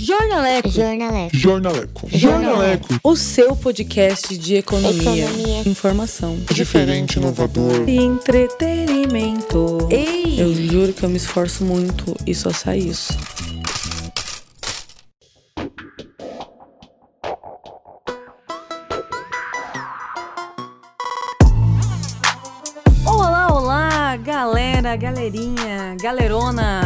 Jornaleco. Jornaleco. Jornaleco. Jornaleco. O seu podcast de economia, Economia. informação Diferente, inovador. e entretenimento. Ei! Eu juro que eu me esforço muito e só sai isso. Olá, olá, galera, galerinha, galerona.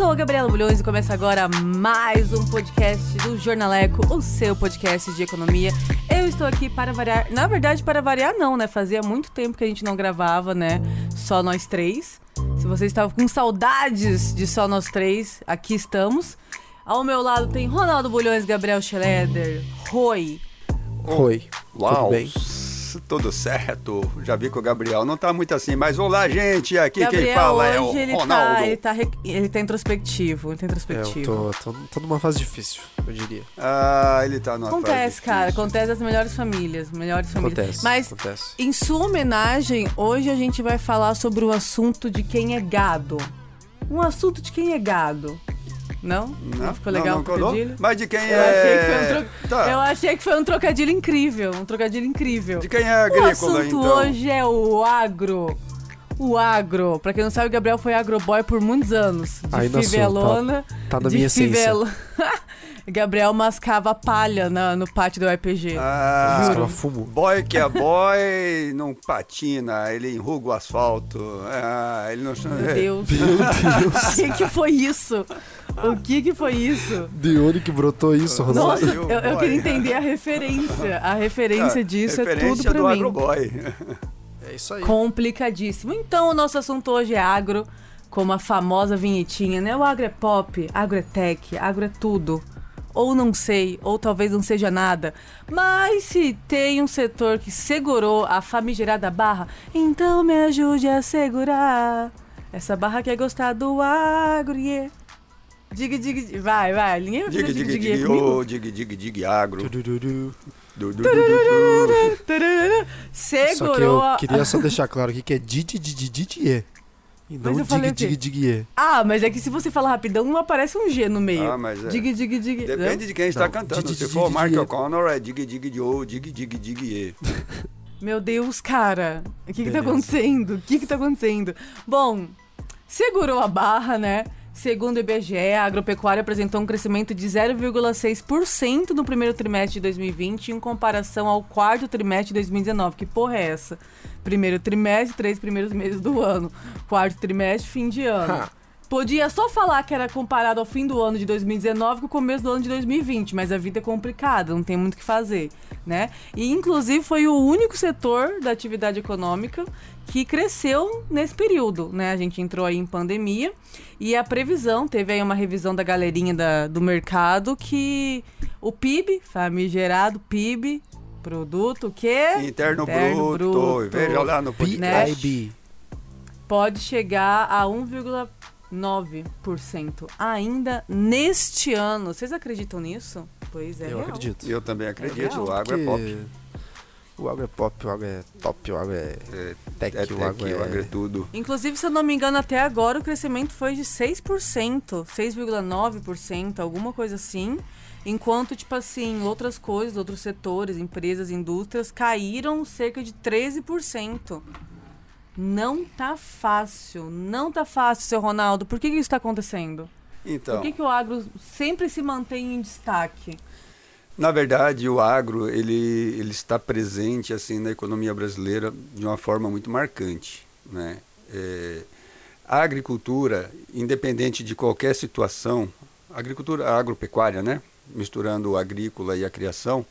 Eu sou a Gabriela Bulhões e começa agora mais um podcast do Jornaleco, o seu podcast de economia. Eu estou aqui para variar, na verdade, para variar não, né? Fazia muito tempo que a gente não gravava, né? Só nós três. Se você estava com saudades de só nós três, aqui estamos. Ao meu lado tem Ronaldo Bulhões, Gabriel Schleder, Roi. Oi, Uau, tudo bem? Tudo certo. Já vi que o Gabriel não tá muito assim, mas olá, gente. Aqui Gabriel, quem fala é o ele Ronaldo. tá, ele, tá, re- ele tá introspectivo, ele tá É, eu introspectivo. tô, tô, tô numa fase difícil, eu diria. Ah, ele tá numa fase Acontece, cara, acontece das melhores famílias, melhores famílias. Acontece, Mas acontece. em sua homenagem, hoje a gente vai falar sobre o assunto de quem é gado. Um assunto de quem é gado. Não? Não, ficou legal não, o trocadilho? não. Mas de quem Eu achei, que um é... tro- Tá. Eu achei que foi um trocadilho incrível, um trocadilho incrível. De quem é O agrícola, assunto então? hoje é o agro. O agro. Pra quem não sabe, o Gabriel foi agroboy por muitos anos. De Ainda sou, fivelona. Tá na minha essência. fivelo- Gabriel mascava palha na- no pátio do RPG. Ah, caras fumam. boy que é boy, não patina, ele enruga o asfalto. Ah, ele não... Meu Deus. o que, que foi isso? O que, que foi isso? De onde que brotou isso, Ronaldo? Nossa, eu, eu queria entender a referência. A referência disso é referência tudo pra do mim. agroboy. É isso aí. Complicadíssimo. Então, o nosso assunto hoje é agro, como a famosa vinhetinha, né? O agro é pop, agro é tech, agro é tudo. Ou não sei, ou talvez não seja nada. Mas se tem um setor que segurou a famigerada barra, então me ajude a segurar. Essa barra quer gostar do agro, yeah. Dig, dig, dig. Vai, vai. Ninguém vai fazer Dig, dig, dig, dig, dig, dig, dig, dig, agro. Tararara. Só que Segurou eu queria só deixar claro aqui que é Didi Didi Didi E Mas não falei Dig quê? Dig Dig Ah, mas é que se você falar rapidão, não aparece um G no meio. Ah, mas é. Dig, dig, dig. Depende de quem está cantando. dig, Se dig, for dig, Mark dig. O'Connor, é dig, dig, dig, ô, dig, dig, dig, e. Meu Deus, cara. O que que tá acontecendo? O que que tá acontecendo? Bom, segurou a barra, né? Segundo o IBGE, a agropecuária apresentou um crescimento de 0,6% no primeiro trimestre de 2020 em comparação ao quarto trimestre de 2019. Que porra é essa? Primeiro trimestre, três primeiros meses do ano. Quarto trimestre, fim de ano. Podia só falar que era comparado ao fim do ano de 2019 com o começo do ano de 2020, mas a vida é complicada, não tem muito o que fazer, né? E inclusive foi o único setor da atividade econômica que cresceu nesse período, né? A gente entrou aí em pandemia e a previsão, teve aí uma revisão da galerinha da- do mercado que o PIB, famigerado PIB, produto o quê? Interno, Interno bruto. bruto. Veja lá no podcast. PIB. pode chegar a 1,9% ainda neste ano. Vocês acreditam nisso? Pois é. Eu real. acredito. Eu também acredito, real, o agro é pop. O agro é pop, o agro é top, o agro é É, tech, é o agro o agro é é... tudo. Inclusive, se eu não me engano, até agora o crescimento foi de 6%, 6,9%, alguma coisa assim. Enquanto, tipo assim, outras coisas, outros setores, empresas, indústrias caíram cerca de 13%. Não tá fácil, não tá fácil, seu Ronaldo. Por que, que isso tá acontecendo? Então, Por que, que o agro sempre se mantém em destaque? na verdade, o agro ele, ele está presente assim na economia brasileira de uma forma muito marcante, né? É, a agricultura, independente de qualquer situação, a agricultura, a agropecuária, né? Misturando o agrícola e a criação,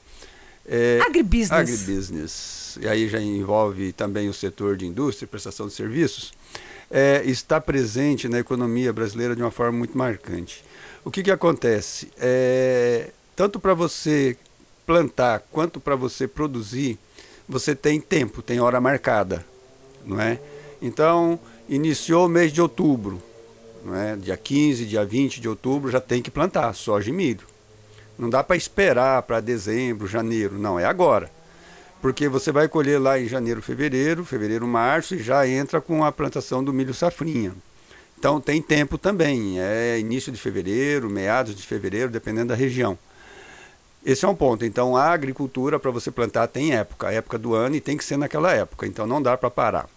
é, Agribusiness. agribusiness, e aí já envolve também o setor de indústria e prestação de serviços, é, está presente na economia brasileira de uma forma muito marcante. O que, que acontece? É, tanto para você plantar quanto para você produzir, você tem tempo, tem hora marcada, não é? Então, iniciou o mês de outubro, não é? Dia 15, dia 20 de outubro já tem que plantar soja e milho. Não dá para esperar para dezembro, janeiro, não, é agora. Porque você vai colher lá em janeiro, fevereiro, fevereiro, março e já entra com a plantação do milho safrinha. Então tem tempo também, é início de fevereiro, meados de fevereiro, dependendo da região. Esse é um ponto. Então a agricultura para você plantar tem época, a época do ano e tem que ser naquela época. Então não dá para parar.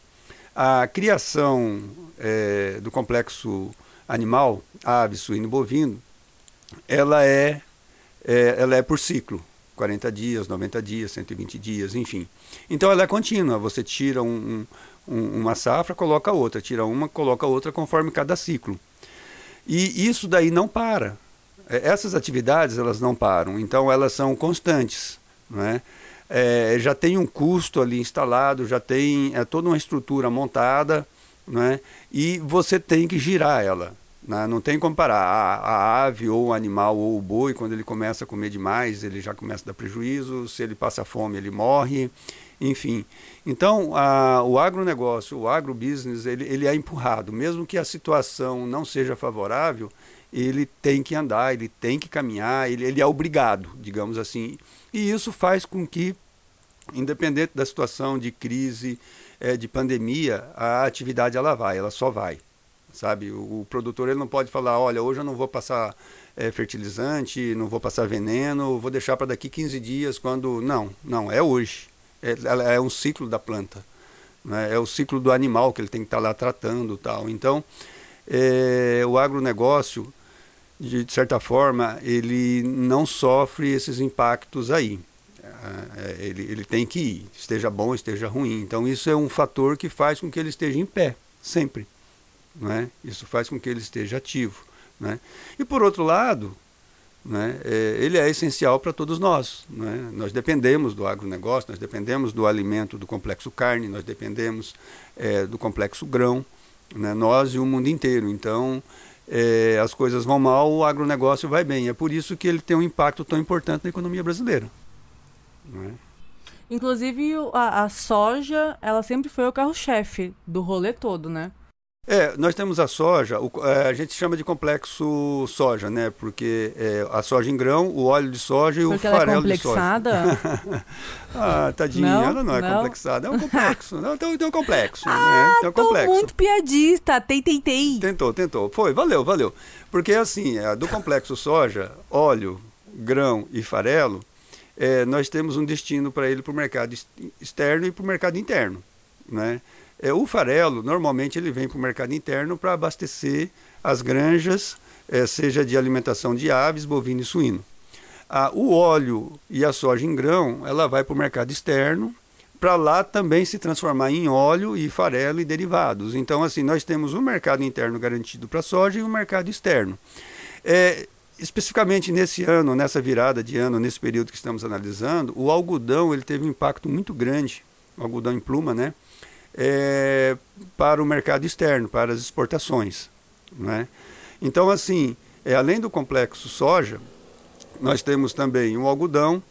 A criação é, do complexo animal, ave, suíno, bovino, ela é, é, ela é por ciclo. 40 dias, 90 dias, 120 dias, enfim. Então ela é contínua. Você tira um, um, uma safra, coloca outra, tira uma, coloca outra, conforme cada ciclo. E isso daí não para. É, essas atividades elas não param, então elas são constantes. É? É, já tem um custo ali instalado, já tem é, toda uma estrutura montada, né? e você tem que girar ela. Né? Não tem como parar. A, a, ave, ou o animal, ou o boi, quando ele começa a comer demais, ele já começa a dar prejuízo. Se ele passa fome, ele morre. Enfim. Então, a, o agronegócio, o agrobusiness, ele, ele é empurrado. Mesmo que a situação não seja favorável, ele tem que andar, ele tem que caminhar, ele, ele é obrigado, digamos assim. E isso faz com que, independente da situação de crise, é, de pandemia, a atividade ela vai, ela só vai sabe? O, o, produtor ele não pode falar, olha, hoje eu não vou passar é, fertilizante, não vou passar veneno, vou deixar para daqui 15 dias quando... Não, não, é hoje. É, é um ciclo da planta. Né? É o ciclo do animal que ele tem que estar tá lá tratando tal. Então, é, o agronegócio, de, de certa forma, ele não sofre esses impactos aí. É, ele, ele tem que ir, esteja bom, esteja ruim. Então, isso é um fator que faz com que ele esteja em pé, sempre. Né? Isso faz com que ele esteja ativo. Né? E por outro lado, né, é, ele é essencial para todos nós. Né? Nós dependemos do agronegócio, nós dependemos do alimento do complexo carne, nós dependemos é, do complexo grão, né? nós e o mundo inteiro. Então, é, as coisas vão mal, o agronegócio vai bem. É por isso que ele tem um impacto tão importante na economia brasileira. Né? Inclusive, a, a soja, ela sempre foi o carro-chefe do rolê todo, né? É, nós temos a soja, o, é, a gente chama de complexo soja, né? Porque é, a soja em grão, o óleo de soja e Porque o farelo ela é de soja. complexada? ah, tadinha, Não, ela não é não. complexada, é um complexo. não, tem, tem um complexo, ah, né? Tem um tô complexo. muito piadista. Tem, tem, tem. Tentou, tentou. Foi, valeu, valeu. Porque assim, é, do complexo soja, óleo, grão e farelo, é, nós temos um destino para ele para o mercado ex- externo e para o mercado interno, né? É, o farelo, normalmente, ele vem para o mercado interno para abastecer as granjas, é, seja de alimentação de aves, bovino e suíno. O óleo e a soja em grão, ela vai para o mercado externo, para lá também se transformar em óleo e farelo e derivados. Então, assim, nós temos um mercado interno garantido para a soja e um mercado externo. É, especificamente nesse ano, nessa virada de ano, nesse período que estamos analisando, o algodão ele teve um impacto muito grande, o algodão em pluma, né? É, para o mercado externo, para as exportações. Né? Então, assim, é, além do complexo soja, nós temos também o algodão,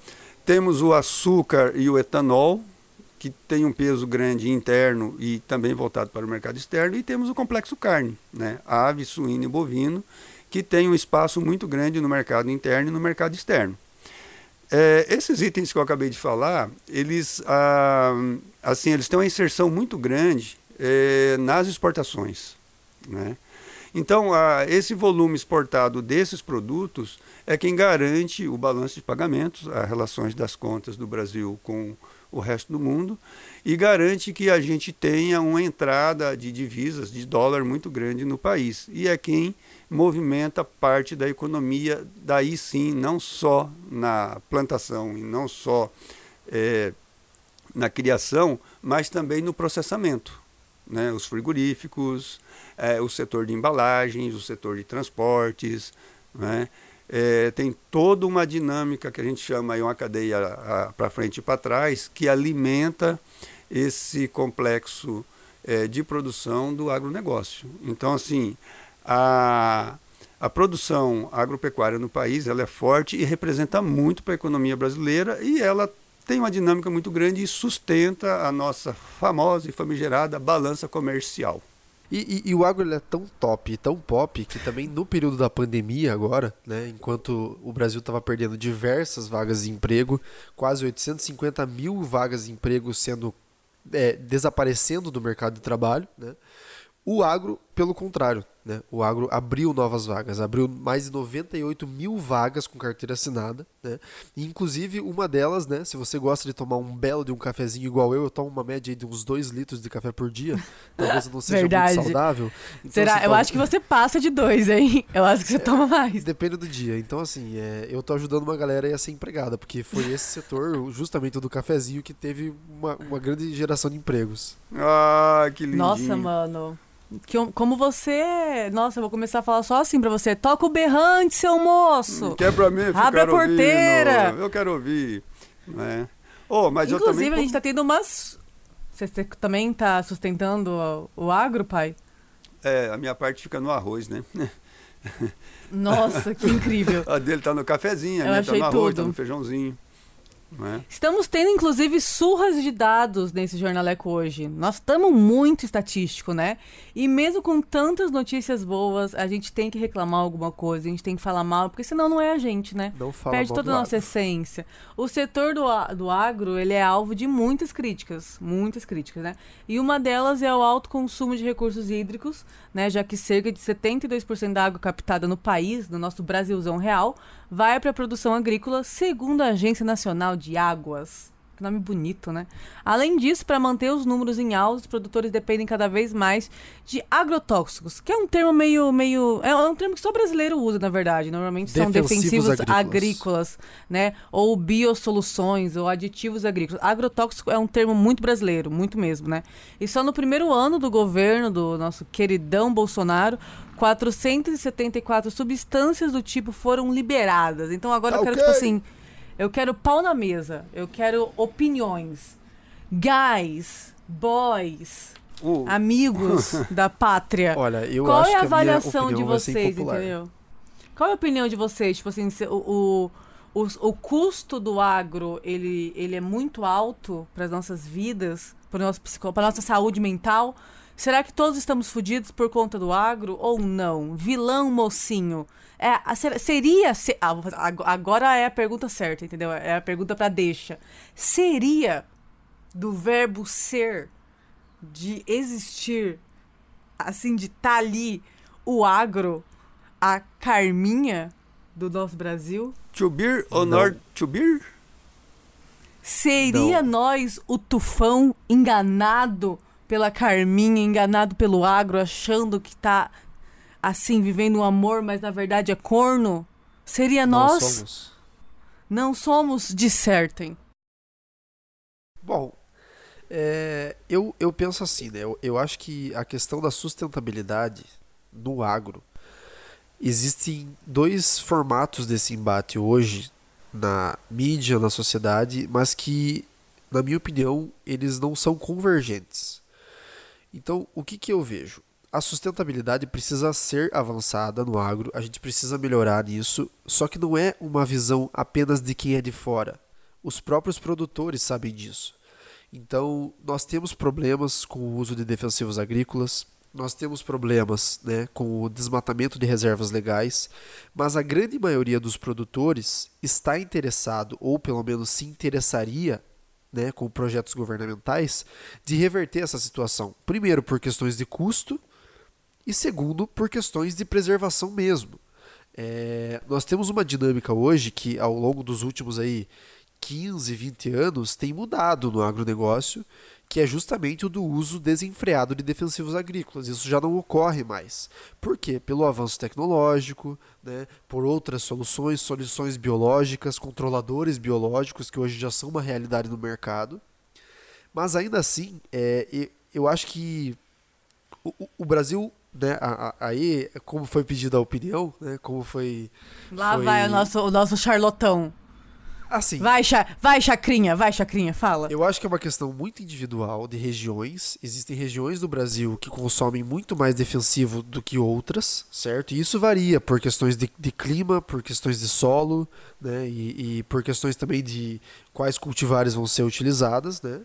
temos o açúcar e o etanol, que tem um peso grande interno e também voltado para o mercado externo, e temos o complexo carne, né? ave, suíno e bovino, que tem um espaço muito grande no mercado interno e no mercado externo. É, esses itens que eu acabei de falar, eles, ah, assim, eles têm uma inserção muito grande é, nas exportações. Né? Então, ah, esse volume exportado desses produtos é quem garante o balanço de pagamentos, as relações das contas do Brasil com o resto do mundo, e garante que a gente tenha uma entrada de divisas, de dólar muito grande no país. E é quem movimenta parte da economia, daí sim, não só na plantação e não só é, na criação, mas também no processamento. Né? Os frigoríficos, é, o setor de embalagens, o setor de transportes, né? é, tem toda uma dinâmica que a gente chama aí uma cadeia para frente e para trás, que alimenta esse complexo é, de produção do agronegócio. Então, assim, a, a produção agropecuária no país ela é forte e representa muito para a economia brasileira e ela tem uma dinâmica muito grande e sustenta a nossa famosa e famigerada balança comercial. E, e, e o agro é tão top, tão pop, que também no período da pandemia agora, né, enquanto o Brasil estava perdendo diversas vagas de emprego, quase 850 mil vagas de emprego sendo é, desaparecendo do mercado de trabalho, né, o agro, pelo contrário, né? O agro abriu novas vagas, abriu mais de 98 mil vagas com carteira assinada, né? E, inclusive, uma delas, né? Se você gosta de tomar um belo de um cafezinho igual eu, eu tomo uma média de uns 2 litros de café por dia. Talvez não seja Verdade. muito saudável. Então, Será? assim, Eu pode- acho que você passa de dois, hein? Eu acho que você toma mais. Depende do dia. Então, assim, é, eu tô ajudando uma galera aí a ser empregada, porque foi esse setor, justamente o do cafezinho, que teve uma, uma grande geração de empregos. Ah, que lindinho. Nossa, mano. Que, como você. Nossa, eu vou começar a falar só assim pra você. Toca o berrante, seu moço! Quer pra mim Abre a porteira. ouvindo. Eu quero ouvir. Né? Oh, mas eu Inclusive, também... a gente tá tendo umas. Você, você também tá sustentando o, o agro, pai? É, a minha parte fica no arroz, né? Nossa, que incrível. A dele tá no cafezinho, a Eu minha tá no arroz, tá tudo. no feijãozinho. Né? Estamos tendo, inclusive, surras de dados nesse jornaleco hoje. Nós estamos muito estatístico, né? E mesmo com tantas notícias boas, a gente tem que reclamar alguma coisa, a gente tem que falar mal, porque senão não é a gente, né? Não fala Perde toda a nossa agro. essência. O setor do, do agro, ele é alvo de muitas críticas, muitas críticas, né? E uma delas é o alto consumo de recursos hídricos, né? Já que cerca de 72% da água captada no país, no nosso Brasilzão real, vai para a produção agrícola, segundo a Agência Nacional de Águas. Que nome bonito, né? Além disso, para manter os números em alta, os produtores dependem cada vez mais de agrotóxicos, que é um termo meio. meio é um termo que só brasileiro usa, na verdade. Normalmente são Defensivos defensivos agrícolas. agrícolas, né? Ou biosoluções, ou aditivos agrícolas. Agrotóxico é um termo muito brasileiro, muito mesmo, né? E só no primeiro ano do governo do nosso queridão Bolsonaro, 474 substâncias do tipo foram liberadas. Então agora eu quero, Ok. tipo assim, eu quero pau na mesa, eu quero opiniões. Guys, boys, O- amigos da pátria. Olha, eu Qual acho é a que a avaliação de vocês, entendeu? Qual é a opinião de vocês? Tipo assim, se- o, o, o, o custo do agro, ele, ele é muito alto para as nossas vidas, para nosso para nossa saúde mental. Será que todos estamos fodidos por conta do agro ou não? Vilão mocinho. É, seria. se- ah, agora é a pergunta certa, entendeu? É a pergunta para deixa. Seria do verbo ser, de existir, assim, de estar ali, o agro, a Carminha do nosso Brasil? To beer ou Não. not to beer? Seria nós o tufão enganado pela Carminha, enganado pelo agro, achando que tá assim, vivendo um amor, mas na verdade é corno? Seria Nós nós? somos. Não somos, dissertem. Bom, é, eu, eu penso assim, né? Eu, eu acho que a questão da sustentabilidade no agro existem dois formatos desse embate hoje na mídia, na sociedade, mas que, na minha opinião, eles não são convergentes. Então, o que, que eu vejo? A sustentabilidade precisa ser avançada no agro, a gente precisa melhorar nisso, só que não é uma visão apenas de quem é de fora. Os próprios produtores sabem disso. Então, nós temos problemas com o uso de defensivos agrícolas, nós temos problemas né, com o desmatamento de reservas legais, mas a grande maioria dos produtores está interessado, ou pelo menos se interessaria, né, com projetos governamentais, de reverter essa situação. Primeiro, por questões de custo, e segundo, por questões de preservação mesmo. É, nós temos uma dinâmica hoje que, ao longo dos últimos aí 15, 20 anos, tem mudado no agronegócio, que é justamente o do uso desenfreado de defensivos agrícolas. Isso já não ocorre mais. Por quê? Pelo avanço tecnológico, né? por outras soluções, soluções biológicas, controladores biológicos, que hoje já são uma realidade no mercado. Mas ainda assim, é, eu acho que o- o Brasil, né, a- a- aí, como foi pedida a opinião, né, como foi. Lá foi- vai o nosso, o nosso charlotão. Assim, Vai, cha, vai, chacrinha, vai, chacrinha, fala. Eu acho que é uma questão muito individual de regiões. Existem regiões do Brasil que consomem muito mais defensivo do que outras, certo? E isso varia por questões de, de clima, por questões de solo, né? E, e por questões também de quais cultivares vão ser utilizadas, né?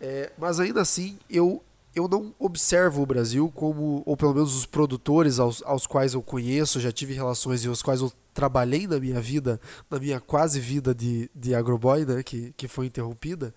É, mas ainda assim, eu, eu não observo o Brasil como, ou pelo menos os produtores aos, aos quais eu conheço, já tive relações e aos quais eu trabalhei na minha vida, na minha quase vida de, de agroboy, né, que, que foi interrompida,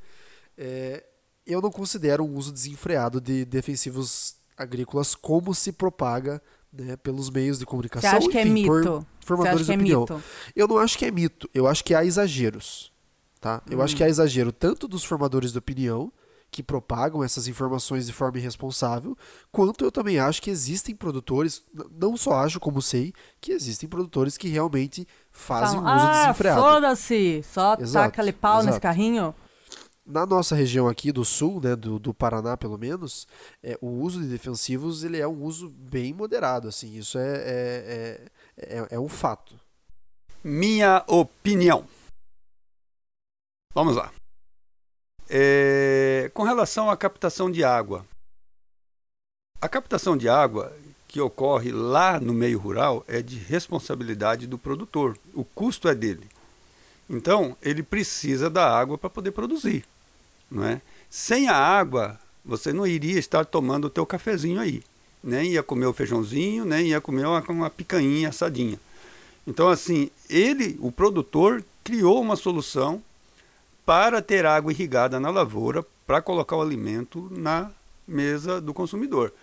é, eu não considero um uso desenfreado de defensivos agrícolas como se propaga né, pelos meios de Você comunicação. acha que é enfim, por mito? Você formadores que é de opinião. mito? Eu não acho que é mito, eu acho que há exageros. Tá? Eu acho que Hum. há exagero tanto dos formadores de opinião, que propagam essas informações de forma irresponsável, quanto eu também acho que existem produtores, não só acho como sei, que existem produtores que realmente fazem Falam, um uso ah, desenfreado. foda-se, só Exato, taca ali pau nesse exato. carrinho. Na nossa região aqui do sul, né, do, do Paraná pelo menos, é, o uso de defensivos ele é um uso bem moderado, assim, isso é, é, é, é, é um fato. Minha opinião. Vamos lá. É, com relação à captação de água. A captação de água que ocorre lá no meio rural é de responsabilidade do produtor. O custo é dele. Então, ele precisa da água para poder produzir. Não é? Sem a água, você não iria estar tomando o teu cafezinho aí. Nem ia comer o feijãozinho, nem ia comer uma, uma picanha assadinha. Então, assim, ele, o produtor, criou uma solução para ter água irrigada na lavoura para colocar o alimento na mesa do consumidor.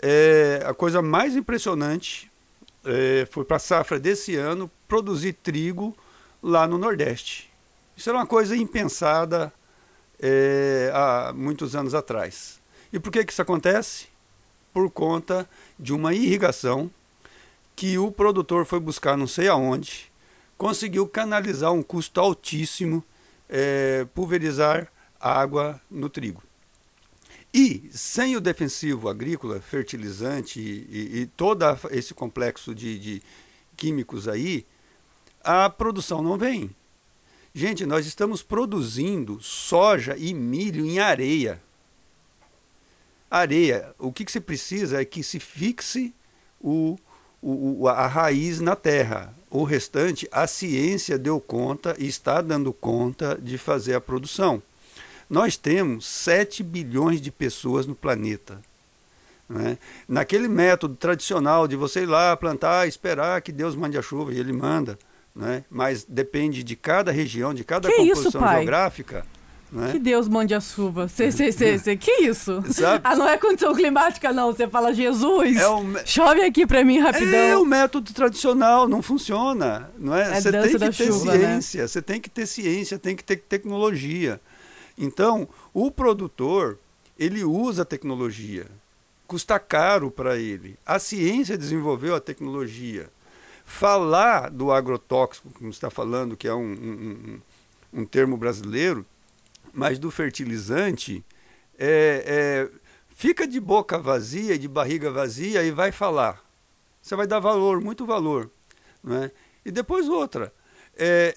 É, a coisa mais impressionante é, foi para a safra desse ano produzir trigo lá no Nordeste. Isso era uma coisa impensada é, há muitos anos atrás. E por que, que isso acontece? Por conta de uma irrigação que o produtor foi buscar não sei aonde, conseguiu canalizar um custo altíssimo, é, pulverizar água no trigo. E sem o defensivo agrícola, fertilizante e, e, e todo esse complexo de, de químicos aí, a produção não vem. Gente, nós estamos produzindo soja e milho em areia. Areia, o que, que se precisa é que se fixe o, o, a raiz na terra. O restante, a ciência deu conta e está dando conta de fazer a produção. Nós temos 7 bilhões de pessoas no planeta. Né? Naquele método tradicional de você ir lá plantar, esperar que Deus mande a chuva, e Ele manda, né? mas depende de cada região, de cada Que isso, composição pai? geográfica. Né? Que Deus mande a chuva. Cê, cê, cê, cê. Que isso? Sabe? Ah, não é condição climática, não. Você fala, Jesus, É um- chove aqui pra mim rapidão. É o método tradicional, não funciona. Não é? É Você dança tem que ter chuva, né? ciência, você tem que ter ciência, tem que ter tecnologia. Então, o produtor, ele usa a tecnologia. Custa caro para ele. A ciência desenvolveu a tecnologia. Falar do agrotóxico, como está falando, que é um, um, um, termo brasileiro, mas do fertilizante, é, é, fica de boca vazia de barriga vazia e vai falar. Você vai dar valor, muito valor. Né? E depois outra. É,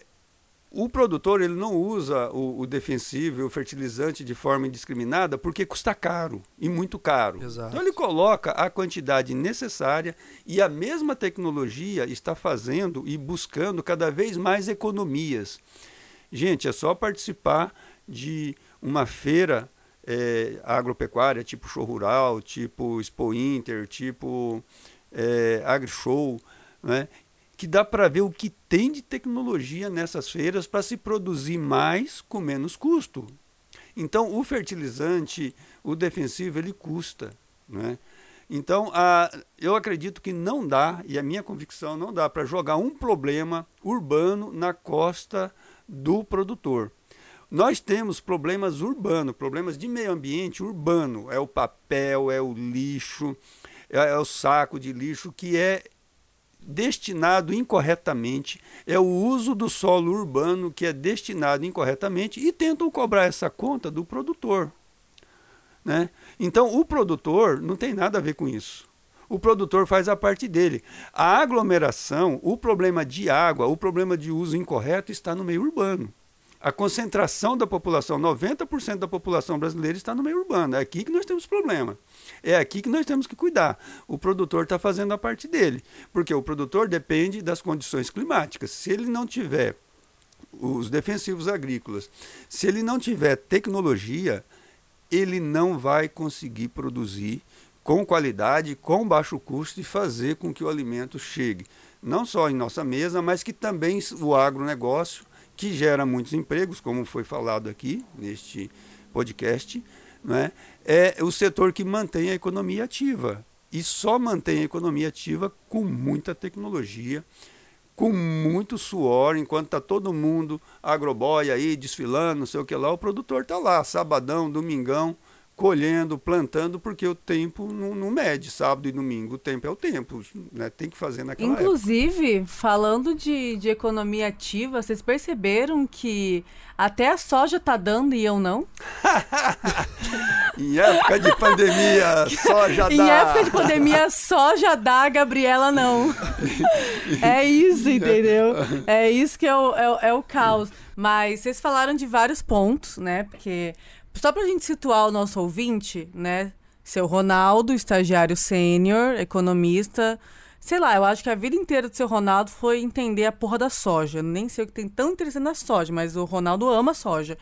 o produtor ele não usa o, o defensivo o fertilizante de forma indiscriminada porque custa caro e muito caro. Exato. Então ele coloca a quantidade necessária e a mesma tecnologia está fazendo e buscando cada vez mais economias. Gente, é só participar de uma feira é, agropecuária, tipo Show Rural, tipo Expo Inter, tipo é, AgriShow, né? Que dá para ver o que tem de tecnologia nessas feiras para se produzir mais com menos custo. Então, o fertilizante, o defensivo, ele custa. Né? Então, a, eu acredito que não dá, e a minha convicção não dá para jogar um problema urbano na costa do produtor. Nós temos problemas urbanos, problemas de meio ambiente urbano. É o papel, é o lixo, é, é o saco de lixo que é destinado incorretamente, é o uso do solo urbano que é destinado incorretamente e tentam cobrar essa conta do produtor. Né? Então, o produtor não tem nada a ver com isso. O produtor faz a parte dele. A aglomeração, o problema de água, o problema de uso incorreto está no meio urbano. A concentração da população, 90% da população brasileira está no meio urbano. É aqui que nós temos problema. É aqui que nós temos que cuidar. O produtor está fazendo a parte dele, porque o produtor depende das condições climáticas. Se ele não tiver os defensivos agrícolas, se ele não tiver tecnologia, ele não vai conseguir produzir com qualidade, com baixo custo e fazer com que o alimento chegue não só em nossa mesa, mas que também o agronegócio, que gera muitos empregos, como foi falado aqui neste podcast, não é? é o setor que mantém a economia ativa. E só mantém a economia ativa com muita tecnologia, com muito suor, enquanto está todo mundo agroboy aí desfilando, não sei o que lá, o produtor está lá, sabadão, domingão, colhendo, plantando, porque o tempo não, não, mede, sábado e domingo, o tempo é o tempo, né? tem que fazer naquela Inclusive, época. falando de, de economia ativa, vocês perceberam que até a soja tá dando e eu não? em época de pandemia, soja dá. Em época de pandemia, soja dá, Gabriela não. é isso, entendeu? É isso que é o, é, é o caos. Mas vocês falaram de vários pontos, né? Porque só pra gente situar o nosso ouvinte, né? Seu Ronaldo, estagiário sênior, economista. Sei lá, eu acho que a vida inteira do seu Ronaldo foi entender a porra da soja. Nem sei o que tem tão interessante na soja, mas o Ronaldo ama soja.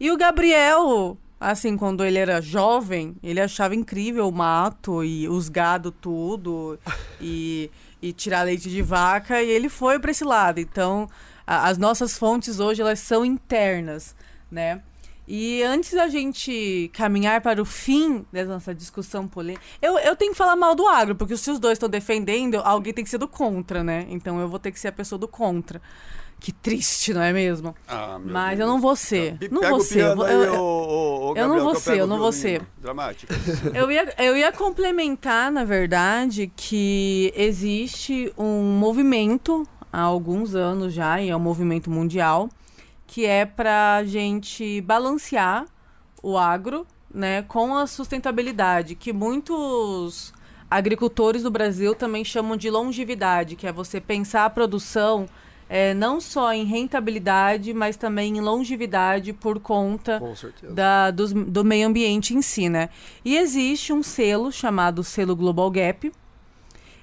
E o Gabriel, assim, quando ele era jovem, ele achava incrível o mato e os gado tudo e, e tirar leite de vaca e ele foi para esse lado. Então, a, as nossas fontes hoje elas são internas, né? E antes da gente caminhar para o fim dessa nossa discussão polêmica, eu, eu tenho que falar mal do agro, porque se os dois estão defendendo, alguém tem que ser do contra, né? Então eu vou ter que ser a pessoa do contra. Que triste, não é mesmo? Ah, Mas Deus. eu não vou ser. Não o vou ser. Eu, eu- ô, eu não vou ser, eu não vou ser. Dramático. Eu ia, eu ia complementar, na verdade, que existe um movimento há alguns anos já, e é um movimento mundial, que é para gente balancear o agro né, com a sustentabilidade, que muitos agricultores do Brasil também chamam de longevidade, que é você pensar a produção é, não só em rentabilidade, mas também em longevidade por conta da, dos- do meio ambiente em si, né? E existe um selo chamado selo Global Gap.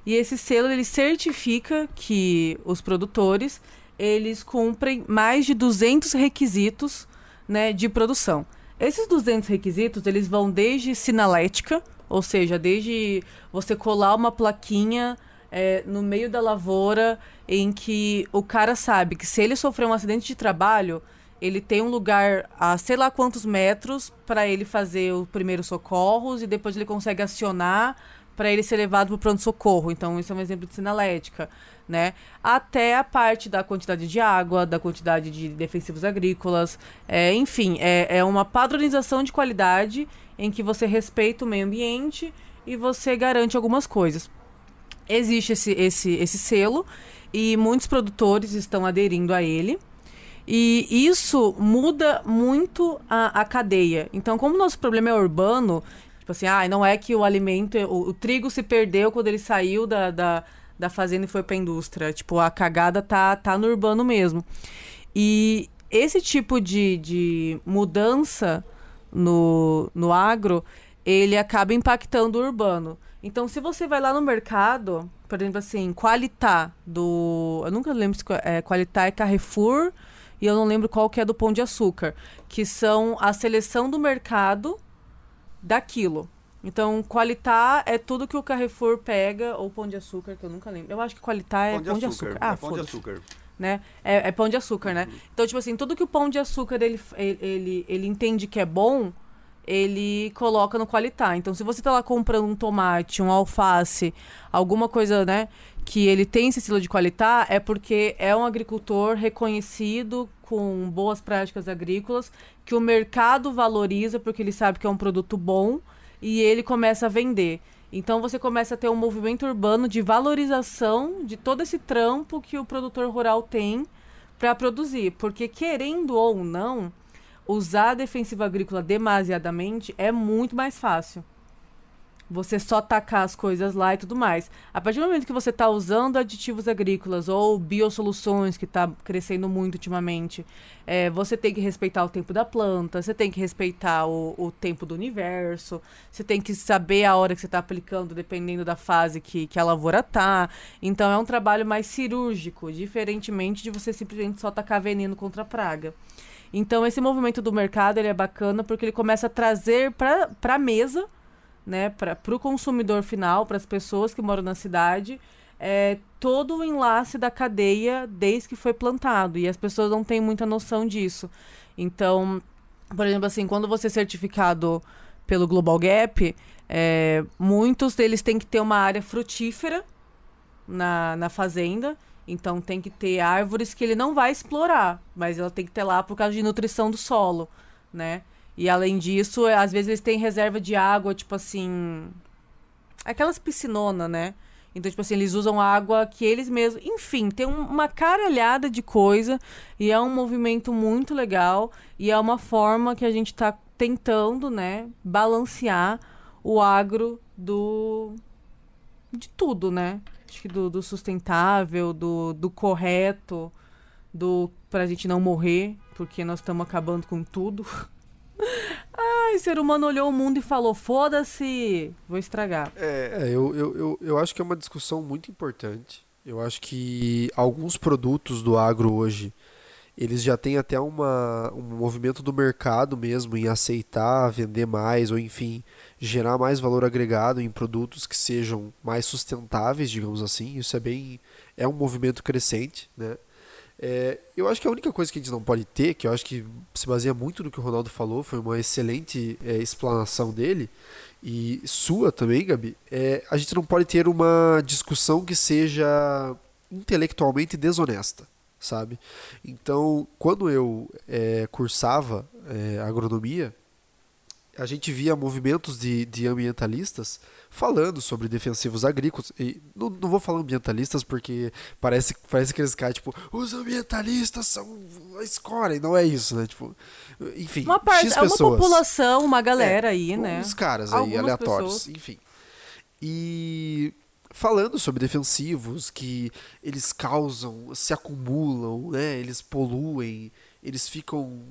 E esse selo ele certifica que os produtores eles cumprem mais de 200 requisitos, né, de produção. Esses 200 requisitos, eles vão desde sinalética, ou seja, desde você colar uma plaquinha é, no meio da lavoura em que o cara sabe que se ele sofrer um acidente de trabalho, ele tem um lugar a sei lá quantos metros para ele fazer os primeiros socorros e depois ele consegue acionar para ele ser levado para o pronto-socorro. Então, isso é um exemplo de sinalética, né? Até a parte da quantidade de água, da quantidade de defensivos agrícolas. É, enfim, é, é uma padronização de qualidade em que você respeita o meio ambiente e você garante algumas coisas. Existe esse, esse, esse selo e muitos produtores estão aderindo a ele. E isso muda muito a, a cadeia. Então, como o nosso problema é urbano, tipo assim, ah, não é que o alimento, o, o trigo se perdeu quando ele saiu da, da, da fazenda e foi para a indústria. Tipo, a cagada tá, tá no urbano mesmo. E esse tipo de, de mudança no, no agro, ele acaba impactando o urbano. Então, se você vai lá no mercado, por exemplo, assim, Qualitá do. Eu nunca lembro se é, Qualitá é Carrefour e eu não lembro qual que é do Pão de Açúcar, que são a seleção do mercado daquilo. Então, Qualitá é tudo que o Carrefour pega, ou Pão de Açúcar, que eu nunca lembro. Eu acho que Qualitá é Pão, de Açúcar. Ah, é pão de açúcar. né? É, é pão de açúcar, né? Então, tipo assim, tudo que o pão de açúcar ele, ele, ele, ele entende que é bom, ele coloca no qualitá. Então, se você tá lá comprando um tomate, um alface, alguma coisa, né, que ele tem esse estilo de qualitá, é porque é um agricultor reconhecido com boas práticas agrícolas, que o mercado valoriza porque ele sabe que é um produto bom e ele começa a vender. Então você começa a ter um movimento urbano de valorização de todo esse trampo que o produtor rural tem para produzir, porque querendo ou não, usar a defensiva agrícola demasiadamente é muito mais fácil. Você só tacar as coisas lá e tudo mais. A partir do momento que você está usando aditivos agrícolas ou biosoluções, que está crescendo muito ultimamente, é, você tem que respeitar o tempo da planta, você tem que respeitar o, o tempo do universo, você tem que saber a hora que você está aplicando, dependendo da fase que, que a lavoura tá. Então é um trabalho mais cirúrgico, diferentemente de você simplesmente só tacar veneno contra a praga. Então esse movimento do mercado ele é bacana porque ele começa a trazer para a mesa né, para o consumidor final, para as pessoas que moram na cidade, é, todo o enlace da cadeia desde que foi plantado. E as pessoas não têm muita noção disso. Então, por exemplo, assim, quando você é certificado pelo Global Gap, é, muitos deles têm que ter uma área frutífera na, na fazenda. Então tem que ter árvores que ele não vai explorar, mas ela tem que ter lá por causa de nutrição do solo, né? E além disso, é, às vezes eles têm reserva de água, tipo assim. Aquelas piscinonas, né? Então, tipo assim, eles usam água que eles mesmos. Enfim, tem um, uma caralhada de coisa. E é um movimento muito legal. E é uma forma que a gente tá tentando, né? Balancear o agro do. De tudo, né? Acho que do, do sustentável, do, do correto, do. pra gente não morrer, porque nós estamos acabando com tudo. Ai, o ser humano olhou o mundo e falou: foda-se, vou estragar. É, eu, eu, eu, eu acho que é uma discussão muito importante. Eu acho que alguns produtos do agro hoje, eles já têm até uma, um movimento do mercado mesmo em aceitar, vender mais, ou enfim, gerar mais valor agregado em produtos que sejam mais sustentáveis, digamos assim. Isso é bem. é um movimento crescente, né? É, eu acho que a única coisa que a gente não pode ter, que eu acho que se baseia muito no que o Ronaldo falou, foi uma excelente é, explanação dele, e sua também, Gabi, é, a gente não pode ter uma discussão que seja intelectualmente desonesta, sabe? Então, quando eu é, cursava é, agronomia, a gente via movimentos de, de ambientalistas falando sobre defensivos agrícolas. E não, não vou falar ambientalistas porque parece, parece que eles caem, tipo, os ambientalistas são a escória, e não é isso, né? Tipo, enfim, Uma parte, X é uma pessoas. população, uma galera É, aí, né? Uns caras aí, Algumas aleatórios, pessoas. enfim. E falando sobre defensivos, que eles causam, se acumulam, né? Eles poluem, eles ficam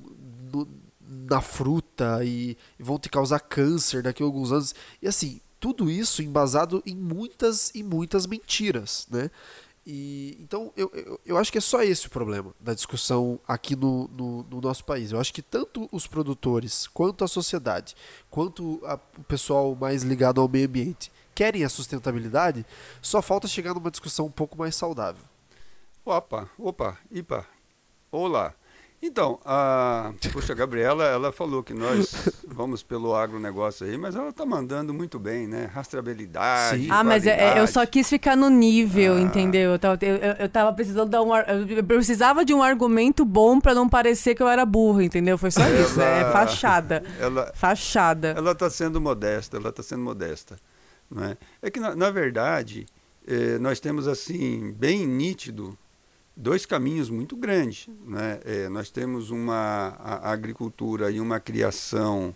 no- na fruta e, e vão te causar câncer daqui a alguns anos. E assim, tudo isso embasado em muitas e muitas mentiras, né? E, então, eu, eu, eu acho que é só esse o problema da discussão aqui no, no, no nosso país. Eu acho que tanto os produtores, quanto a sociedade, quanto a- o pessoal mais ligado ao meio ambiente querem a sustentabilidade, só falta chegar numa discussão um pouco mais saudável. Opa, opa, ipa, olá. Então, a, puxa, a Gabriela, ela falou que nós vamos pelo agronegócio aí, mas ela está mandando muito bem, né? Rastreabilidade. Sim. Ah, mas é- é, eu só quis ficar no nível, Ah. entendeu? Eu tava, eu, eu- tava precisando dar um. Eu precisava de um argumento bom pra não parecer que eu era burro, entendeu? Foi só isso. É Ela- fachada. Ela, Fachada. ela está sendo modesta, ela está sendo modesta. Não é? é que, na, na verdade, eh, nós temos, assim, bem nítido, dois caminhos muito grandes. Né? Eh, nós temos uma a- agricultura e uma criação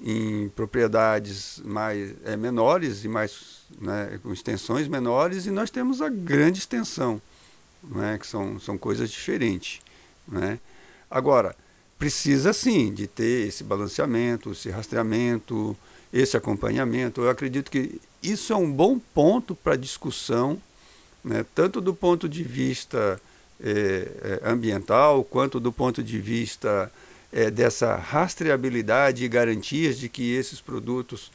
em propriedades mais eh, menores e mais né, com extensões menores e nós temos a grande extensão, né, que são, são coisas diferentes. Né? Agora, precisa sim de ter esse balanceamento, esse rastreamento, esse acompanhamento. Eu acredito que isso é um bom ponto para discussão, né, tanto do ponto de vista eh, eh, ambiental, quanto do ponto de vista eh, dessa rastreabilidade e garantias de que esses produtos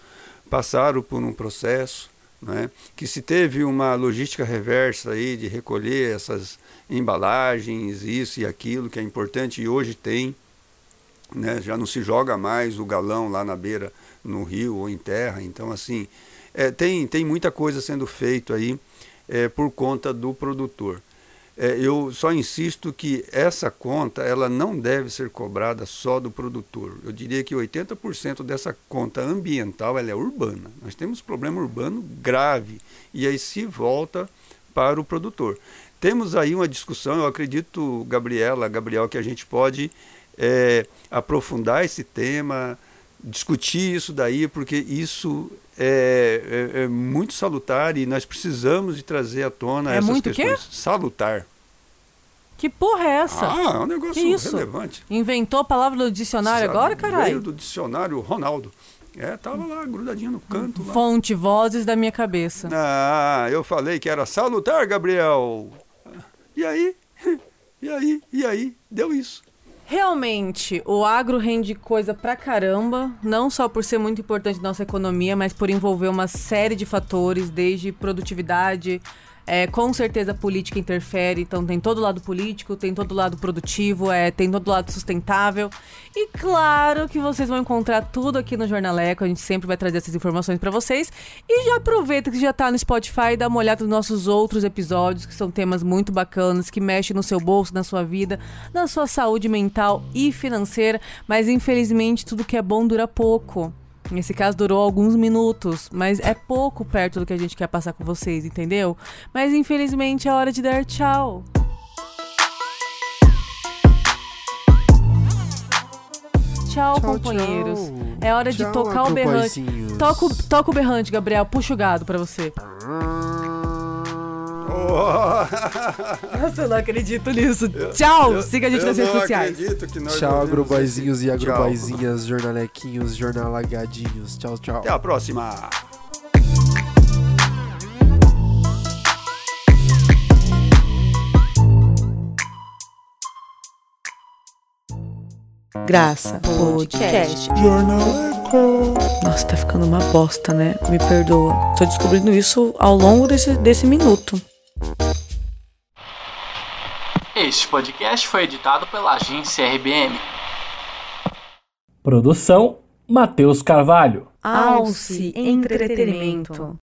passaram por um processo, né, que se teve uma logística reversa aí de recolher essas embalagens, isso e aquilo, que é importante e hoje tem. Né, já não se joga mais o galão lá na beira, no rio ou em terra. Então, assim, é, tem, tem muita coisa sendo feito aí é, por conta do produtor. É, eu só insisto que essa conta ela não deve ser cobrada só do produtor. Eu diria que 80% dessa conta ambiental ela é urbana. Nós temos problema urbano grave e aí se volta para o produtor. Temos aí uma discussão, eu acredito, Gabriela, Gabriel, que a gente pode é, aprofundar esse tema, discutir isso daí, porque isso é, é- é muito salutar e nós precisamos de trazer à tona É essas muito o quê? questões. Salutar. Que porra é essa? Ah, é um negócio Que isso? relevante. Inventou a palavra do dicionário agora, Veio caralho? do dicionário Ronaldo. É, tava lá, grudadinho no canto. Lá. Fonte, vozes da minha cabeça. Ah, eu falei que era salutar, Gabriel. E aí? E aí? E aí? Deu isso. Realmente, o agro rende coisa pra caramba, não só por ser muito importante na nossa economia, mas por envolver uma série de fatores, desde produtividade, É, com certeza a política interfere, então tem todo lado político, tem todo lado produtivo, é, tem todo lado sustentável. E claro que vocês vão encontrar tudo aqui no Jornaleco, a gente sempre vai trazer essas informações para vocês. E já aproveita que já tá no Spotify e dá uma olhada nos nossos outros episódios, que são temas muito bacanas, que mexem no seu bolso, na sua vida, na sua saúde mental e financeira, mas infelizmente tudo que é bom dura pouco. Nesse caso durou alguns minutos, mas é pouco perto do que a gente quer passar com vocês, entendeu? Mas infelizmente é hora de dar tchau. Tchau, companheiros. tchau. É hora de Tchau, tocar o berrante. Toca, o- toca o berrante, Gabriel. Puxa o gado pra você. Nossa, eu não acredito nisso. Tchau! Siga a gente nas redes sociais. acredito que nós Tchau, agroboizinhos e agroboizinhas, jornalequinhos, jornalagadinhos. Tchau, tchau. Até a próxima. Graça Podcast. Jornaleco. Nossa, tá ficando uma bosta, né? Me perdoa. Tô descobrindo isso ao longo desse, desse minuto. Este podcast foi editado pela agência RBM. Produção Matheus Carvalho. Alce Entretenimento.